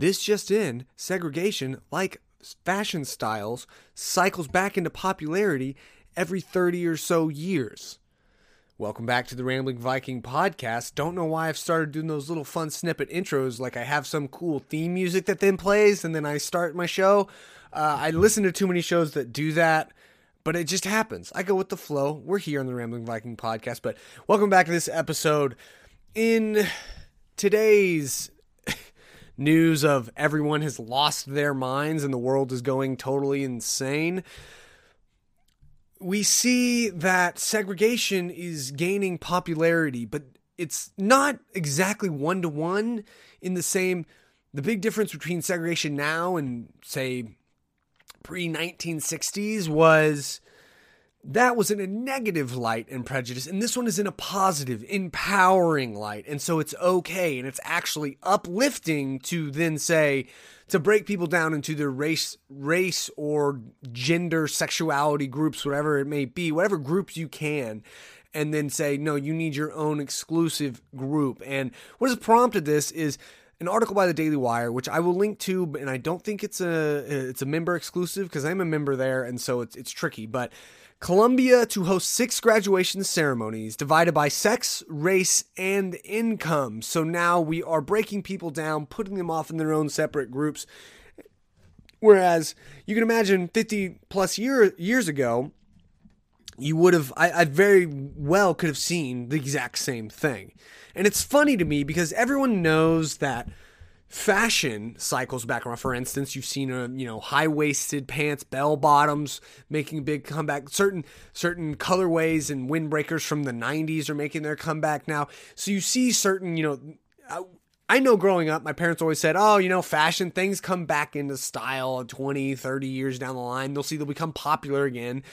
This just in, segregation, like fashion styles, cycles back into popularity every 30 or so years. Welcome back to the Rambling Viking podcast. Don't know why I've started doing those little fun snippet intros like I have some cool theme music that then plays and then I start my show. Uh, I listen to too many shows that do that, but it just happens. I go with the flow. We're here on the Rambling Viking podcast, but welcome back to this episode. In today's news of everyone has lost their minds and the world is going totally insane, we see that segregation is gaining popularity, but it's not exactly one to one in the same. The big difference between segregation now and, say, pre 1960s was that was in a negative light and prejudice, and this one is in a positive, empowering light. And so it's okay, and it's actually uplifting to then say, to break people down into their race, race or gender, sexuality groups, whatever it may be, whatever groups you can, and then say, no, you need your own exclusive group. And what has prompted this is an article by the Daily Wire, which I will link to, and I don't think it's a it's a member exclusive because I'm a member there, and so it's it's tricky, but Columbia to host six graduation ceremonies divided by sex, race, and income. So now we are breaking people down, putting them off in their own separate groups. Whereas you can imagine 50 plus year, years ago, you would have, I, I very well could have seen the exact same thing. And it's funny to me because everyone knows that fashion cycles back around. For instance, you've seen a you know high waisted pants, bell bottoms making a big comeback. Certain certain colorways and windbreakers from the '90s are making their comeback now. So you see certain you know. I, I know growing up, my parents always said, oh, you know, fashion things come back into style 20, 30 years down the line. They'll see they'll become popular again.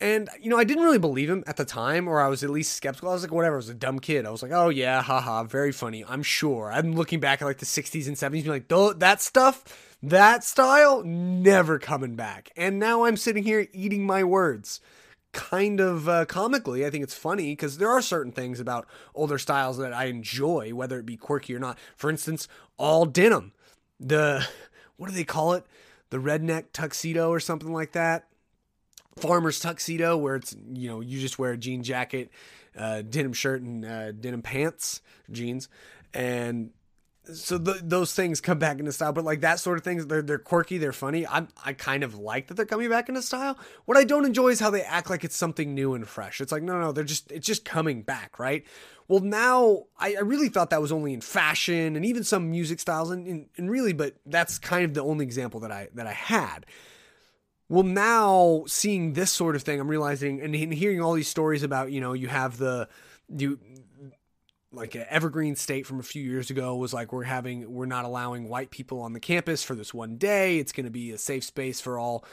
And, you know, I didn't really believe him at the time, or I was at least skeptical. I was like, whatever, I was a dumb kid. I was like, oh, yeah, haha, very funny. I'm sure. I'm looking back at like the 60s and 70s, being like, that stuff, that style, never coming back. And now I'm sitting here eating my words. Kind of uh, comically, I think it's funny because there are certain things about older styles that I enjoy, whether it be quirky or not. For instance, all denim. The, what do they call it? The redneck tuxedo or something like that farmer's tuxedo where it's you know you just wear a jean jacket uh, denim shirt and uh, denim pants jeans. And so those things come back into style but like that sort of things they're, they're quirky they're funny. I i kind of like that they're coming back into style. What i don't enjoy is how they act like it's something new and fresh. It's like no no they're just it's just coming back right? Well now i, I really thought that was only in fashion and even some music styles and, and, and really but that's kind of the only example that i that i had well, now seeing this sort of thing, I'm realizing and hearing all these stories about, you know, you have the you like Evergreen State from a few years ago was like we're having we're not allowing white people on the campus for this one day. It's going to be a safe space for all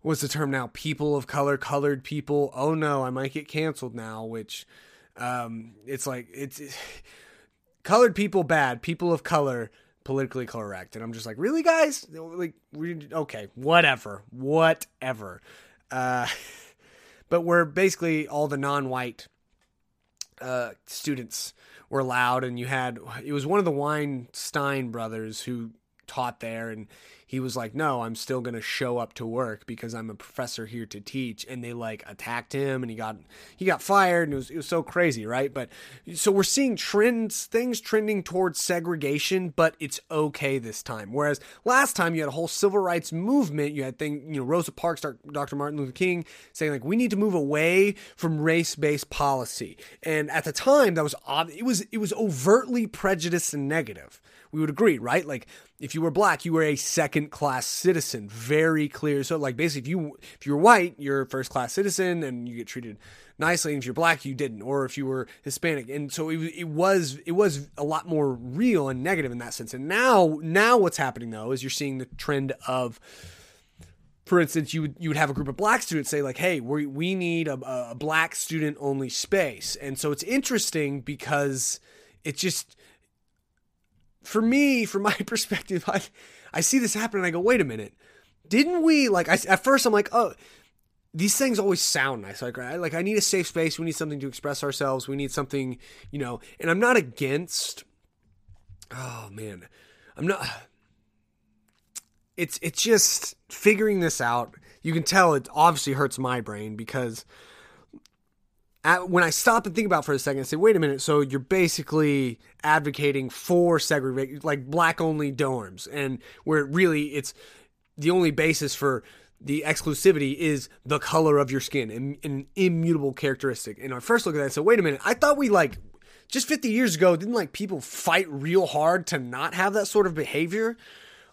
what's the term now? People of color, colored people. Oh no, I might get canceled now, which um it's like it's, it's colored people bad, people of color politically correct. And I'm just like, really, guys? Like, we okay, whatever, whatever. Uh, but we're basically all the non-white uh, students were loud, and you had it was one of the Weinstein brothers who taught there, and he was like, "No, I'm still going to show up to work because I'm a professor here to teach." And they like attacked him and he got he got fired and it was it was so crazy, right? But so we're seeing trends things trending towards segregation, but it's okay this time. Whereas last time you had a whole civil rights movement, you had thing, you know, Rosa Parks, Dr. Martin Luther King saying like we need to move away from race-based policy. And at the time that was it was it was overtly prejudiced and negative we would agree, right? Like if you were black, you were a second class citizen. Very clear. So like basically if you if you're white, you're a first class citizen and you get treated nicely. And if you're black, you didn't. Or if you were Hispanic. And so it, it was it was a lot more real and negative in that sense. And now now what's happening though is you're seeing the trend of for instance, you would you would have a group of black students say like, "Hey, we we need a, a black student only space," and so it's interesting because it just for me, from my perspective, I I see this happen and I go, wait a minute, didn't we like? I, at first, I'm like, oh, these things always sound nice. Like, I, like I need a safe space. We need something to express ourselves. We need something, you know. And I'm not against. Oh man, I'm not. it's it's just figuring this out. You can tell it obviously hurts my brain because at, when I stop and think about for a second, I say, wait a minute. So you're basically advocating for segregation, like black only dorms, and where really it's the only basis for the exclusivity is the color of your skin, an, an immutable characteristic. And I first look at that and say, wait a minute. I thought we like just 50 years ago, didn't like people fight real hard to not have that sort of behavior?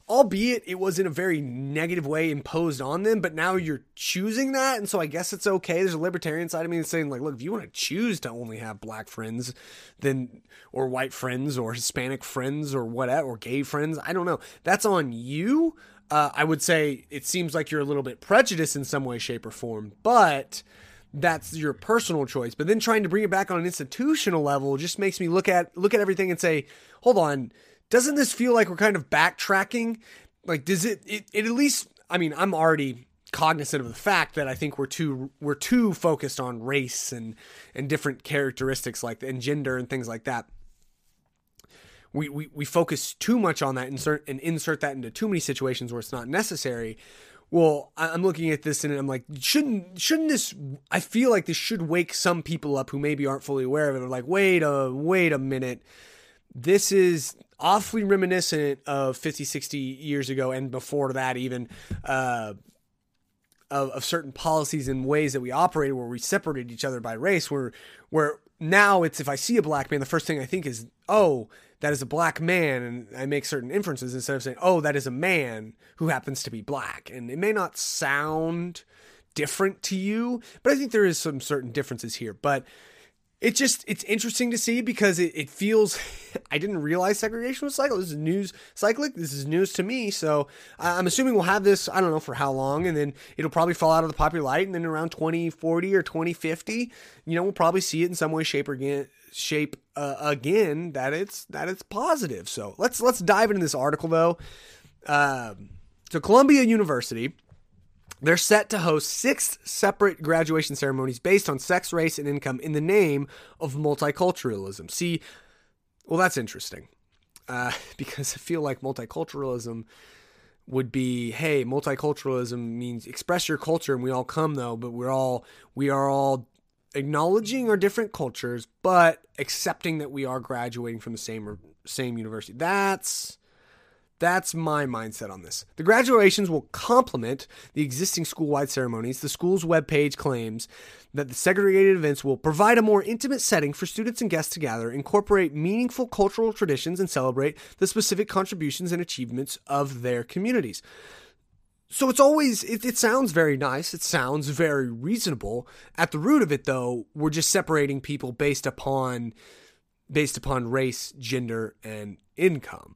Albeit it was in a very negative way imposed on them, but now you're choosing that, and so I guess it's okay. There's a libertarian side of me saying, like, look, if you want to choose to only have black friends, then or white friends or Hispanic friends or whatever, or gay friends, I don't know. That's on you. Uh, I would say it seems like you're a little bit prejudiced in some way, shape, or form, but that's your personal choice. But then trying to bring it back on an institutional level just makes me look at look at everything and say, hold on doesn't this feel like we're kind of backtracking? Like, does it, it, it at least, I mean, I'm already cognizant of the fact that I think we're too we're too focused on race and and different characteristics like and gender and things like that. We, we, we focus too much on that insert and insert that into too many situations where it's not necessary. Well, I'm looking at this and I'm like, shouldn't shouldn't this? I feel like this should wake some people up who maybe aren't fully aware of it. They're like, wait a wait a minute, this is awfully reminiscent of 50, 60 years ago and before that, even uh, of, of certain policies and ways that we operated where we separated each other by race. Where, where now it's if I see a black man, the first thing I think is, oh, that is a black man. And I make certain inferences instead of saying, oh, that is a man who happens to be black. And it may not sound different to you, but I think there is some certain differences here. But it just it's interesting to see because it, it feels i didn't realize segregation was cycle this is news cyclic. This is news to me. So i'm assuming we'll have this i don't know for how long and then it'll probably fall out of the popular light and then around 2040 or 2050 you know we'll probably see it in some way shape or again shape uh, again that it's that it's positive. So let's let's dive into this article though. Um, so columbia university they're set to host six separate graduation ceremonies based on sex, race, and income in the name of multiculturalism. See, well, that's interesting uh, because I feel like multiculturalism would be hey multiculturalism means express your culture and we all come though but we're all we are all acknowledging our different cultures but accepting that we are graduating from the same same university that's that's my mindset on this. The graduations will complement the existing school wide ceremonies. The school's webpage claims that the segregated events will provide a more intimate setting for students and guests to gather, incorporate meaningful cultural traditions, and celebrate the specific contributions and achievements of their communities. So it's always, it, it sounds very nice. It sounds very reasonable. At the root of it, though, we're just separating people based upon based upon race, gender, and income.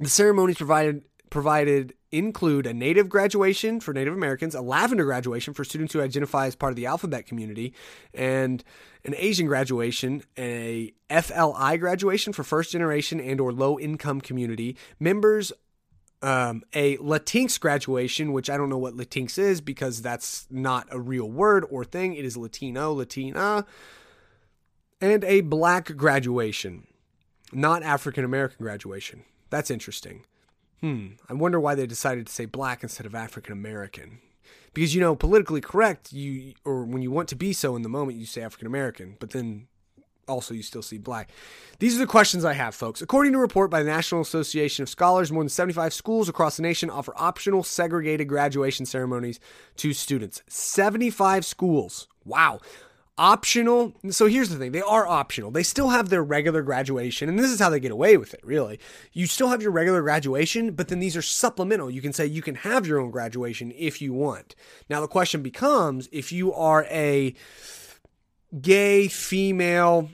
The ceremonies provided provided include a native graduation for Native Americans, a lavender graduation for students who identify as part of the alphabet community, and an Asian graduation, a FLI graduation for first generation and or low income community members. Um, a Latinx graduation, which I don't know what Latinx is because that's not a real word or thing. It is Latino, Latina, and a black graduation, not African American graduation. That's interesting. Hmm. I wonder why they decided to say black instead of African American. Because you know, politically correct, you or when you want to be so in the moment, you say African American, but then also you still see black. These are the questions I have, folks. According to a report by the National Association of Scholars, more than 75 schools across the nation offer optional segregated graduation ceremonies to students. 75 schools. Wow optional. So here's the thing they are optional. They still have their regular graduation, and this is how they get away with it, really. You still have your regular graduation, but then these are supplemental. You can say you can have your own graduation if you want. Now, the question becomes if you are a gay, female,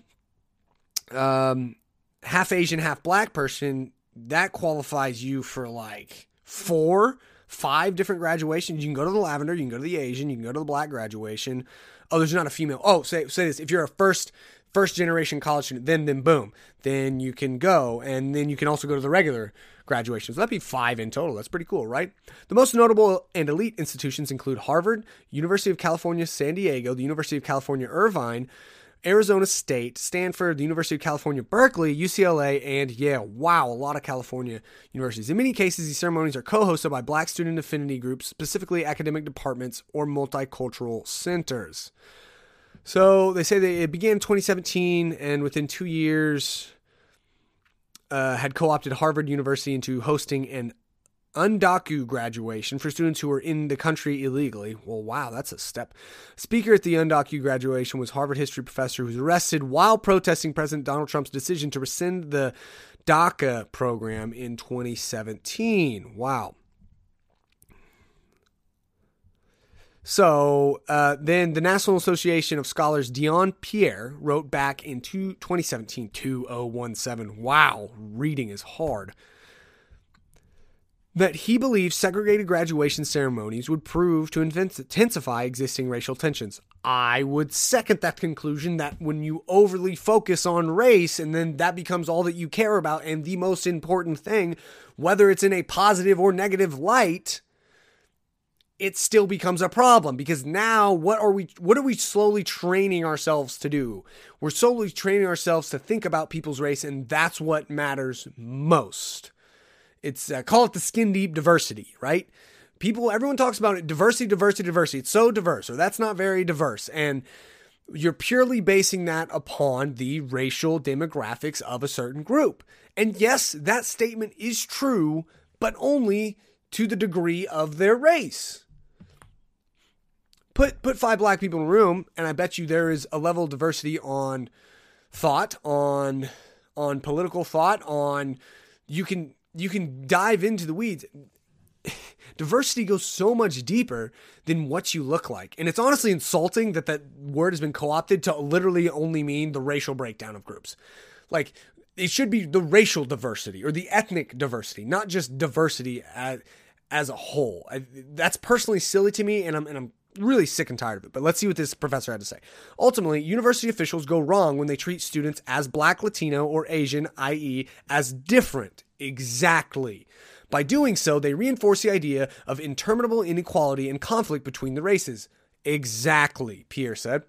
um, half Asian, half black person, that qualifies you for like four, five different graduations. You can go to the lavender, you can go to the Asian, you can go to the black graduation oh, there's not a female. Oh, say say this. If you're a first first generation college student, then then boom, then you can go, and then you can also go to the regular graduation. So that'd be five in total. That's pretty cool, right? The most notable and elite institutions include Harvard, University of California, San Diego, the University of California, Irvine. Arizona State, Stanford, the University of California, Berkeley, UCLA, and Yale. Wow, a lot of California universities. In many cases, these ceremonies are co hosted by black student affinity groups, specifically academic departments or multicultural centers. So they say that it began in 2017, and within two years, uh, had co opted Harvard University into hosting an Undocu graduation for students who are in the country illegally. Well, wow, that's a step. Speaker at the Undocu graduation was Harvard history professor who was arrested while protesting President Donald Trump's decision to rescind the DACA program in 2017. Wow. So uh, then the National Association of Scholars, Dion Pierre, wrote back in two, 2017, 2017. Wow, reading is hard that he believes segregated graduation ceremonies would prove to intensify existing racial tensions. I would second that conclusion that when you overly focus on race and then that becomes all that you care about and the most important thing, whether it's in a positive or negative light, it still becomes a problem because now what are we what are we slowly training ourselves to do? We're slowly training ourselves to think about people's race and that's what matters most. It's uh, call it the skin deep diversity, right? People, everyone talks about it diversity, diversity, diversity. It's so diverse, or that's not very diverse. And you're purely basing that upon the racial demographics of a certain group. And yes, that statement is true, but only to the degree of their race. Put put five black people in a room, and I bet you there is a level of diversity on thought, on on political thought, on you can you can dive into the weeds. Diversity goes so much deeper than what you look like. And it's honestly insulting that that word has been co opted to literally only mean the racial breakdown of groups. Like, it should be the racial diversity or the ethnic diversity, not just diversity as, as a whole. I, that's personally silly to me, and I'm, and I'm really sick and tired of it. But let's see what this professor had to say. Ultimately, university officials go wrong when they treat students as black, Latino, or Asian, i.e., as different. Exactly. By doing so, they reinforce the idea of interminable inequality and conflict between the races. Exactly, Pierre said.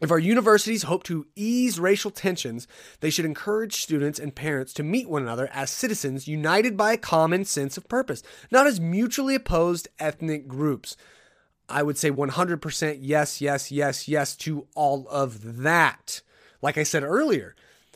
If our universities hope to ease racial tensions, they should encourage students and parents to meet one another as citizens united by a common sense of purpose, not as mutually opposed ethnic groups. I would say 100% yes, yes, yes, yes to all of that. Like I said earlier,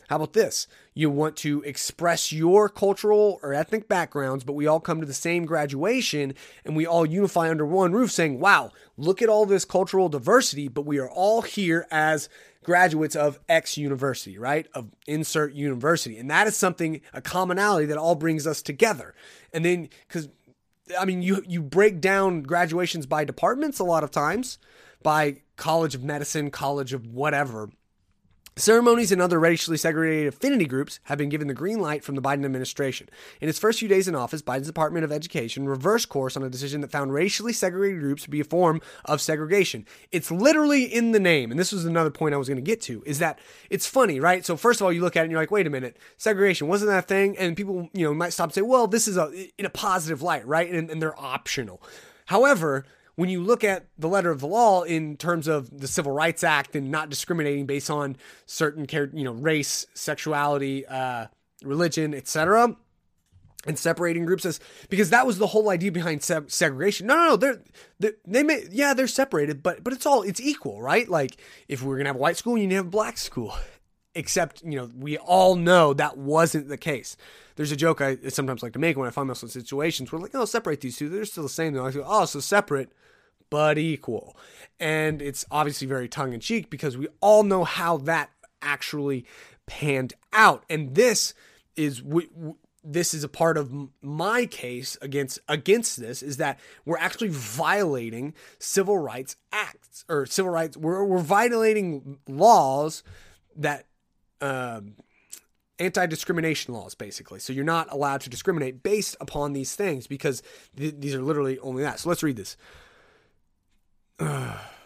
how about this? You want to express your cultural or ethnic backgrounds, but we all come to the same graduation and we all unify under one roof saying, wow, look at all this cultural diversity, but we are all here as graduates of X university, right? Of insert university. And that is something, a commonality that all brings us together. And then, because I mean, you you break down graduations by departments a lot of times, by College of Medicine, College of whatever. Ceremonies and other racially segregated affinity groups have been given the green light from the Biden administration. In its first few days in office, Biden's Department of Education reversed course on a decision that found racially segregated groups to be a form of segregation. It's literally in the name, and this was another point I was going to get to, is that it's funny, right? So first of all, you look at it and you're like, wait a minute, segregation wasn't that a thing? And people, you know, might stop and say, well, this is a in a positive light, right? And, and they're optional. However, when you look at the letter of the law in terms of the Civil Rights Act and not discriminating based on certain, you know, race, sexuality, uh, religion, etc., and separating groups as because that was the whole idea behind se- segregation. No, no, no, they're, they're, they may yeah they're separated, but but it's all it's equal, right? Like if we are gonna have a white school, you need to have a black school. Except you know we all know that wasn't the case there's a joke I sometimes like to make when I find myself in situations where like, oh, separate these two. They're still the same. They're like, oh, so separate but equal. And it's obviously very tongue in cheek because we all know how that actually panned out. And this is this is a part of my case against against this is that we're actually violating civil rights acts or civil rights we're, we're violating laws that um, anti-discrimination laws basically. So you're not allowed to discriminate based upon these things because th- these are literally only that. So let's read this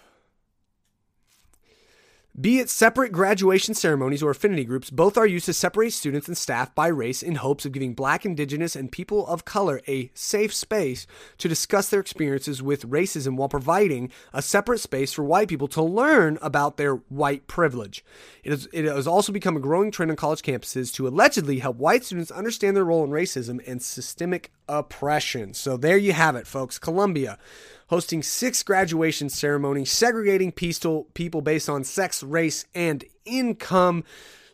Be it separate graduation ceremonies or affinity groups, both are used to separate students and staff by race in hopes of giving black, indigenous, and people of color a safe space to discuss their experiences with racism while providing a separate space for white people to learn about their white privilege. It has, it has also become a growing trend on college campuses to allegedly help white students understand their role in racism and systemic oppression. So there you have it, folks. Columbia hosting six graduation ceremonies, segregating people based on sex, race, and income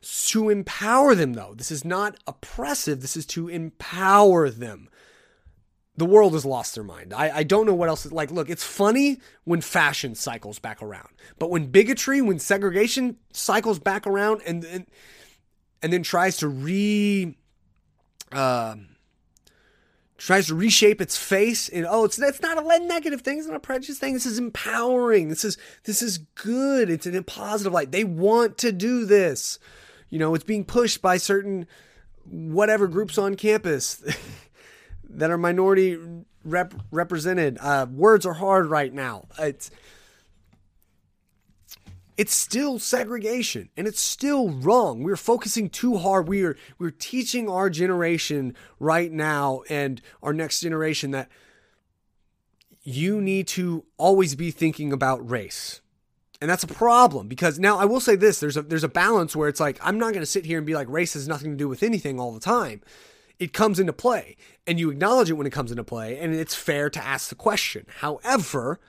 to empower them, though. This is not oppressive, this is to empower them. The world has lost their mind. I, I don't know what else. Like, look, it's funny when fashion cycles back around, but when bigotry, when segregation cycles back around, and and, and then tries to re, uh, tries to reshape its face and oh it's that's not a negative thing it's not a prejudice thing this is empowering this is this is good it's in a positive light they want to do this. You know it's being pushed by certain whatever groups on campus that are minority rep- represented. Uh, words are hard right now. It's it's still segregation and it's still wrong. We're focusing too hard. We are we're teaching our generation right now and our next generation that you need to always be thinking about race. And that's a problem because now I will say this there's a there's a balance where it's like I'm not going to sit here and be like race has nothing to do with anything all the time. It comes into play and you acknowledge it when it comes into play and it's fair to ask the question. However,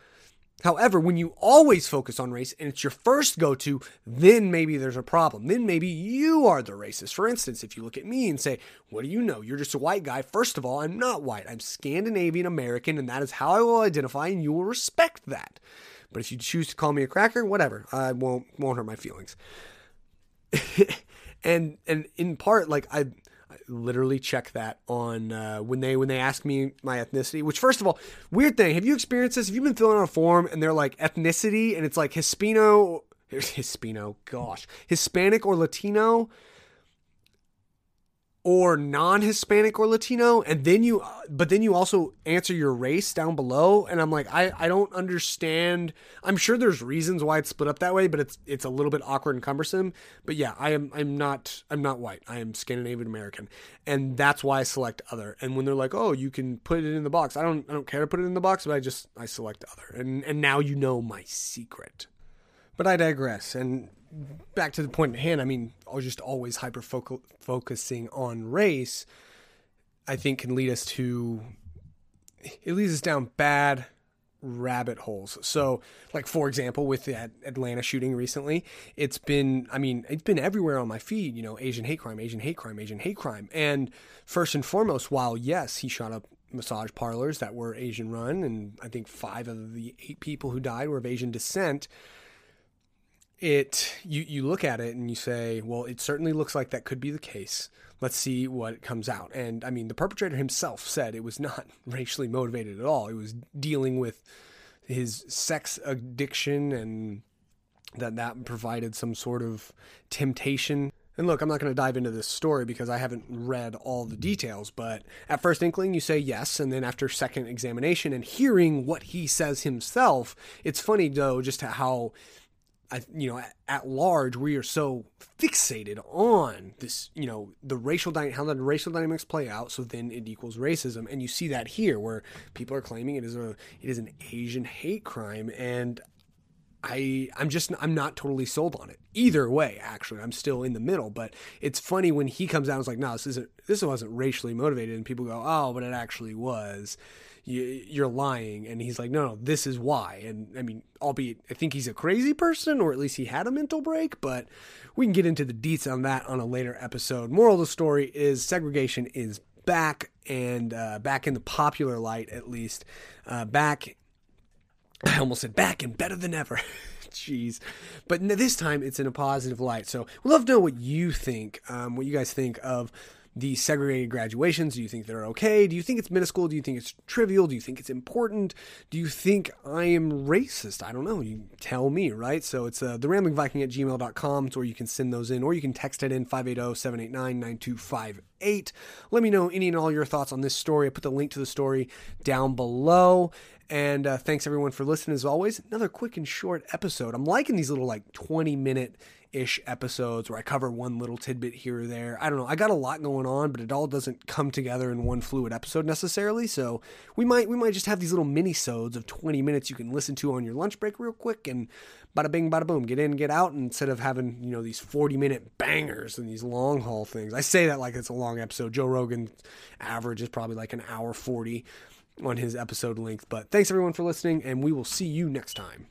However, when you always focus on race and it's your first go to, then maybe there's a problem. Then maybe you are the racist. For instance, if you look at me and say, What do you know? You're just a white guy. First of all, I'm not white. I'm Scandinavian American, and that is how I will identify, and you will respect that. But if you choose to call me a cracker, whatever. I won't won't hurt my feelings. and and in part, like I literally check that on uh, when they when they ask me my ethnicity. Which, first of all, weird thing. Have you experienced this? Have you been filling out a form and they're like ethnicity and it's like Hispano, Hispano, gosh, Hispanic or Latino? Or non-Hispanic or Latino, and then you, but then you also answer your race down below, and I'm like, I, I don't understand. I'm sure there's reasons why it's split up that way, but it's it's a little bit awkward and cumbersome. But yeah, I am I'm not I'm not white. I am Scandinavian American, and that's why I select other. And when they're like, oh, you can put it in the box, I don't I don't care to put it in the box, but I just I select other, and and now you know my secret. But I digress. And back to the point at hand, I mean, just always hyper focusing on race, I think can lead us to, it leads us down bad rabbit holes. So, like for example, with that Atlanta shooting recently, it's been I mean, it's been everywhere on my feed, you know, Asian hate crime, Asian hate crime, Asian hate crime. And first and foremost, while yes, he shot up massage parlors that were Asian run and I think 5 of the 8 people who died were of Asian descent, it you you look at it and you say, well, it certainly looks like that could be the case. Let's see what comes out. And I mean, the perpetrator himself said it was not racially motivated at all. It was dealing with his sex addiction and that that provided some sort of temptation. And look, I'm not going to dive into this story because I haven't read all the details, but at first inkling, you say yes. And then after second examination and hearing what he says himself, it's funny though, just how I, you know, at, at, large, we are so fixated on this, you know, the racial how the racial dynamics play out. So then it equals racism, and you see that here, where people are claiming it is a it is an Asian hate crime, and I I'm just I'm not totally sold on it either way. Actually, I'm still in the middle. But it's funny when he comes out and is like, no, this isn't this wasn't racially motivated, and people go, oh, but it actually was you, are lying. And he's like, no, no, this is why. And I mean, albeit I think he's a crazy person, or at least he had a mental break, but we can get into the deets on that on a later episode. Moral of the story is segregation is back and uh, back in the popular light, at least. Uh, back, I almost said back and better than ever. Jeez. But this time it's in a positive light. So we'd love to know what you think, um, what you guys think of the segregated graduations. Do you think they're okay? Do you think it's minuscule? Do you think it's trivial? Do you think it's important? Do you think I am racist? I don't know. You tell me, right? So it's uh, the ramblingviking at gmail.com. It's where you can send those in, or you can text it in 580 789 9258. Let me know any and all your thoughts on this story. I put the link to the story down below. And uh, thanks everyone for listening as always. Another quick and short episode. I'm liking these little like 20 minute ish episodes where I cover one little tidbit here or there. I don't know. I got a lot going on, but it all doesn't come together in one fluid episode necessarily. So we might we might just have these little mini sodes of 20 minutes you can listen to on your lunch break real quick and bada bing bada boom, get in, get out instead of having, you know, these 40 minute bangers and these long haul things. I say that like it's a long episode. Joe Rogan average is probably like an hour 40 on his episode length. But thanks everyone for listening, and we will see you next time.